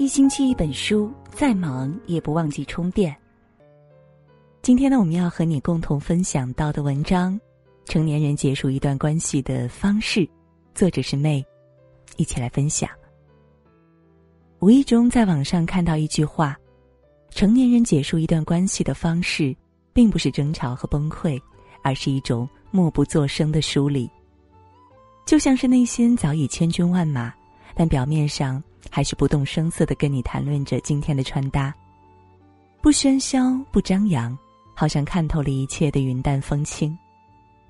一星期一本书，再忙也不忘记充电。今天呢，我们要和你共同分享到的文章《成年人结束一段关系的方式》，作者是妹，一起来分享。无意中在网上看到一句话：成年人结束一段关系的方式，并不是争吵和崩溃，而是一种默不作声的疏离。就像是内心早已千军万马，但表面上还是不动声色的跟你谈论着今天的穿搭，不喧嚣，不张扬。好像看透了一切的云淡风轻，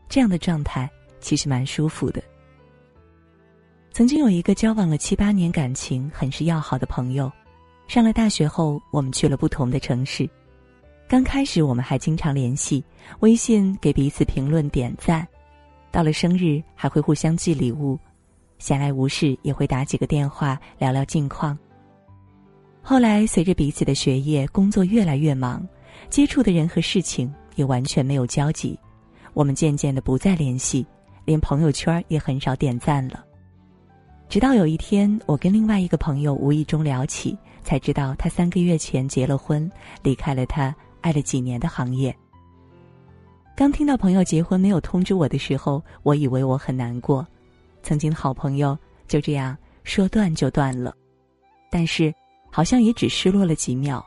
这样的状态其实蛮舒服的。曾经有一个交往了七八年、感情很是要好的朋友，上了大学后，我们去了不同的城市。刚开始我们还经常联系，微信给彼此评论点赞，到了生日还会互相寄礼物，闲来无事也会打几个电话聊聊近况。后来随着彼此的学业、工作越来越忙。接触的人和事情也完全没有交集，我们渐渐的不再联系，连朋友圈也很少点赞了。直到有一天，我跟另外一个朋友无意中聊起，才知道他三个月前结了婚，离开了他爱了几年的行业。刚听到朋友结婚没有通知我的时候，我以为我很难过，曾经的好朋友就这样说断就断了，但是好像也只失落了几秒。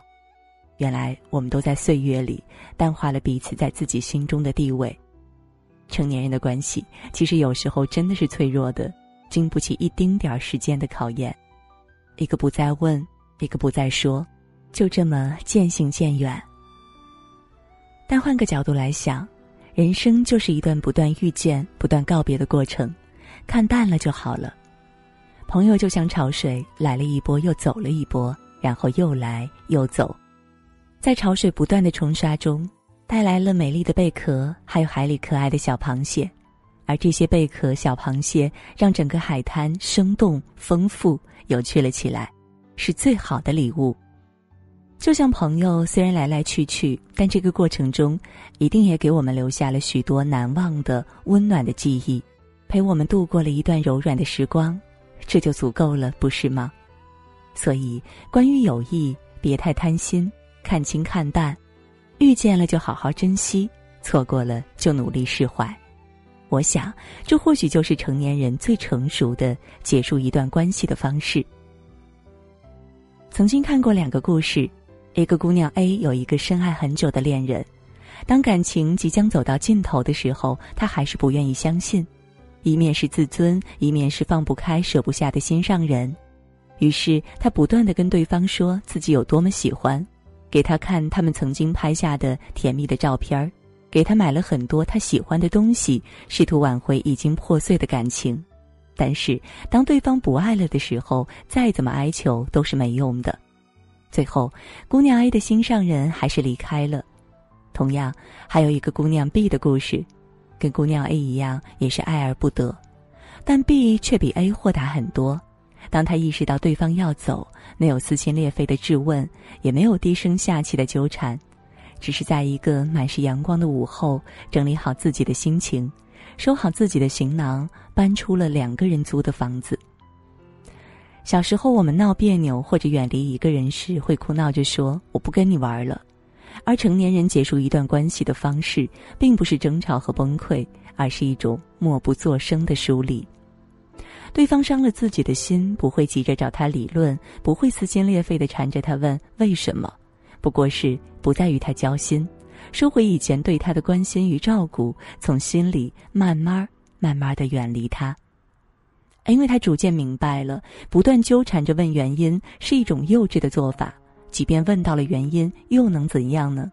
原来我们都在岁月里淡化了彼此在自己心中的地位。成年人的关系其实有时候真的是脆弱的，经不起一丁点儿时间的考验。一个不再问，一个不再说，就这么渐行渐远。但换个角度来想，人生就是一段不断遇见、不断告别的过程，看淡了就好了。朋友就像潮水，来了一波又走了一波，然后又来又走。在潮水不断的冲刷中，带来了美丽的贝壳，还有海里可爱的小螃蟹，而这些贝壳、小螃蟹让整个海滩生动、丰富、有趣了起来，是最好的礼物。就像朋友虽然来来去去，但这个过程中，一定也给我们留下了许多难忘的温暖的记忆，陪我们度过了一段柔软的时光，这就足够了，不是吗？所以，关于友谊，别太贪心。看清看淡，遇见了就好好珍惜，错过了就努力释怀。我想，这或许就是成年人最成熟的结束一段关系的方式。曾经看过两个故事，一个姑娘 A 有一个深爱很久的恋人，当感情即将走到尽头的时候，她还是不愿意相信，一面是自尊，一面是放不开、舍不下的心上人，于是他不断的跟对方说自己有多么喜欢。给他看他们曾经拍下的甜蜜的照片儿，给他买了很多他喜欢的东西，试图挽回已经破碎的感情。但是当对方不爱了的时候，再怎么哀求都是没用的。最后，姑娘 A 的心上人还是离开了。同样，还有一个姑娘 B 的故事，跟姑娘 A 一样，也是爱而不得，但 B 却比 A 豁达很多。当他意识到对方要走，没有撕心裂肺的质问，也没有低声下气的纠缠，只是在一个满是阳光的午后，整理好自己的心情，收好自己的行囊，搬出了两个人租的房子。小时候，我们闹别扭或者远离一个人时，会哭闹着说“我不跟你玩了”，而成年人结束一段关系的方式，并不是争吵和崩溃，而是一种默不作声的疏离。对方伤了自己的心，不会急着找他理论，不会撕心裂肺的缠着他问为什么，不过是不再与他交心，收回以前对他的关心与照顾，从心里慢慢慢慢的远离他。因为他逐渐明白了，不断纠缠着问原因是一种幼稚的做法，即便问到了原因，又能怎样呢？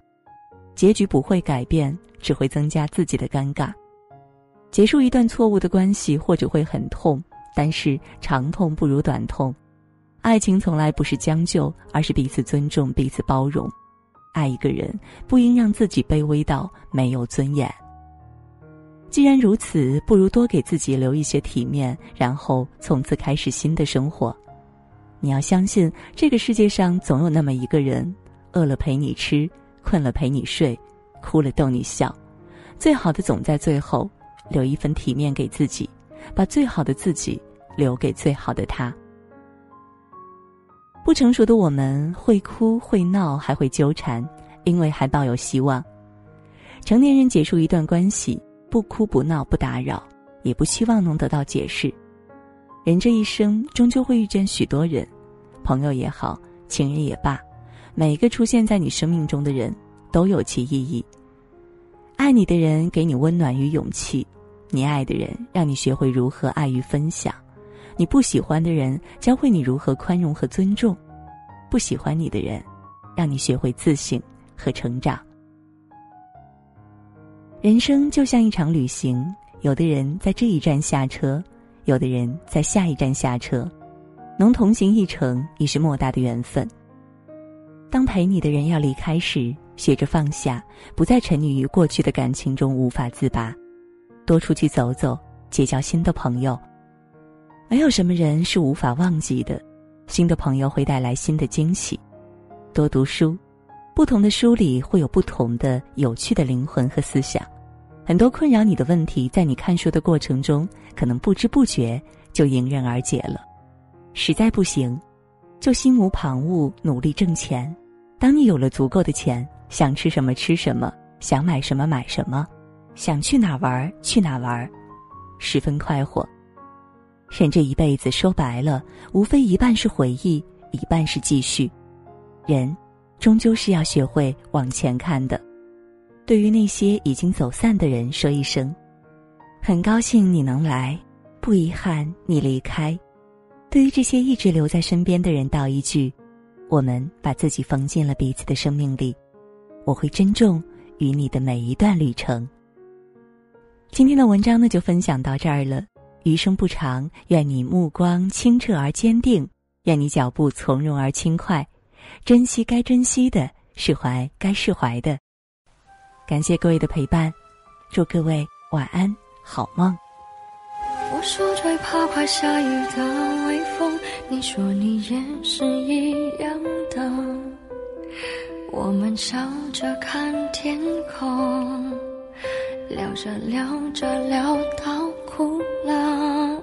结局不会改变，只会增加自己的尴尬。结束一段错误的关系，或者会很痛。但是长痛不如短痛，爱情从来不是将就，而是彼此尊重、彼此包容。爱一个人，不应让自己卑微到没有尊严。既然如此，不如多给自己留一些体面，然后从此开始新的生活。你要相信，这个世界上总有那么一个人，饿了陪你吃，困了陪你睡，哭了逗你笑。最好的总在最后，留一份体面给自己。把最好的自己留给最好的他。不成熟的我们会哭会闹还会纠缠，因为还抱有希望。成年人结束一段关系，不哭不闹不打扰，也不希望能得到解释。人这一生终究会遇见许多人，朋友也好，情人也罢，每一个出现在你生命中的人都有其意义。爱你的人给你温暖与勇气，你爱的人让你学会如何爱与分享。你不喜欢的人教会你如何宽容和尊重，不喜欢你的人，让你学会自省和成长。人生就像一场旅行，有的人在这一站下车，有的人在下一站下车，能同行一程已是莫大的缘分。当陪你的人要离开时，学着放下，不再沉溺于过去的感情中无法自拔，多出去走走，结交新的朋友。没有什么人是无法忘记的，新的朋友会带来新的惊喜。多读书，不同的书里会有不同的有趣的灵魂和思想。很多困扰你的问题，在你看书的过程中，可能不知不觉就迎刃而解了。实在不行，就心无旁骛，努力挣钱。当你有了足够的钱，想吃什么吃什么，想买什么买什么，想去哪玩去哪玩，十分快活。人这一辈子说白了，无非一半是回忆，一半是继续。人，终究是要学会往前看的。对于那些已经走散的人，说一声：很高兴你能来，不遗憾你离开。对于这些一直留在身边的人，道一句：我们把自己缝进了彼此的生命里，我会珍重与你的每一段旅程。今天的文章呢，就分享到这儿了。余生不长，愿你目光清澈而坚定，愿你脚步从容而轻快，珍惜该珍惜的，释怀该释怀的。感谢各位的陪伴，祝各位晚安，好梦。我说最怕快下雨的微风，你说你也是一样的。我们笑着看天空，聊着聊着聊到哭了。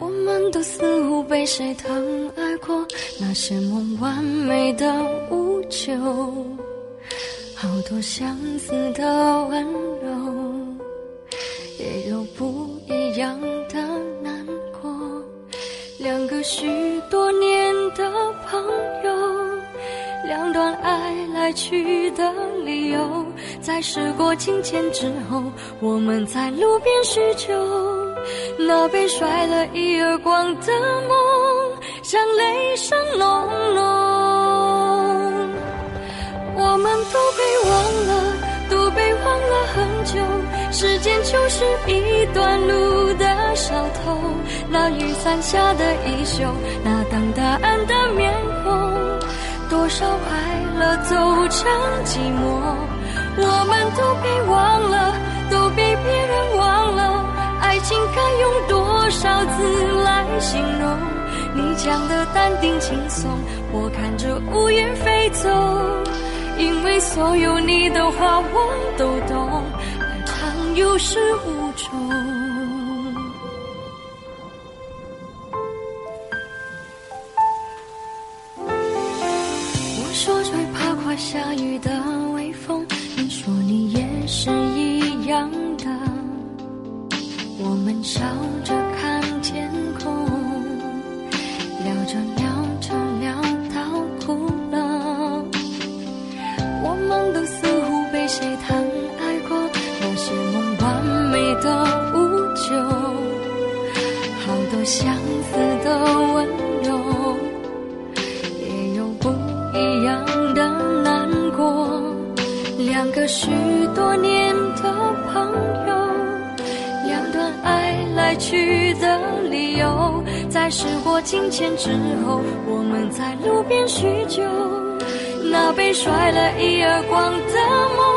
我们都似乎被谁疼爱过，那些梦完美的无救，好多相似的温柔，也有不一样的难过。两个许多年的朋友，两段爱来去的理由，在时过境迁之后，我们在路边叙旧。那被甩了一耳光的梦，像雷声隆隆。我们都被忘了，都被忘了很久。时间就是一段路的小偷。那雨伞下的衣袖，那等答案的面孔，多少快乐走成寂寞。我们都被忘了，都被别人忘了。爱情该用多少字来形容？你讲的淡定轻松，我看着乌云飞走。因为所有你的话我都懂，爱常有始无终。我说最怕快下雨的微风，你说你也是一样的。我们笑着温柔，也有不一样的难过。两个许多年的朋友。两段爱来去的理由，在时过境迁之后，我们在路边叙旧。那被甩了一耳光的梦，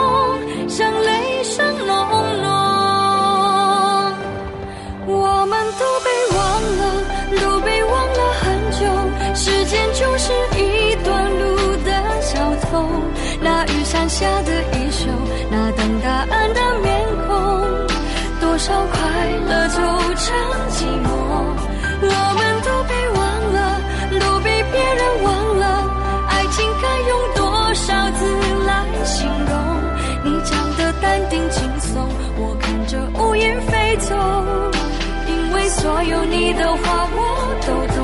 所有你的话我都懂，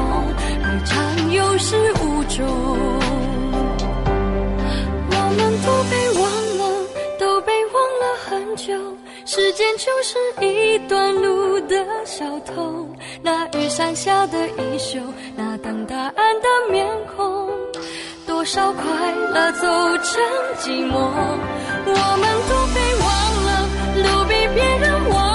爱常有始无终。我们都被忘了，都被忘了很久。时间就是一段路的小偷，那雨伞下的衣袖，那等答案的面孔，多少快乐走成寂寞。我们都被忘了，路比别人晚。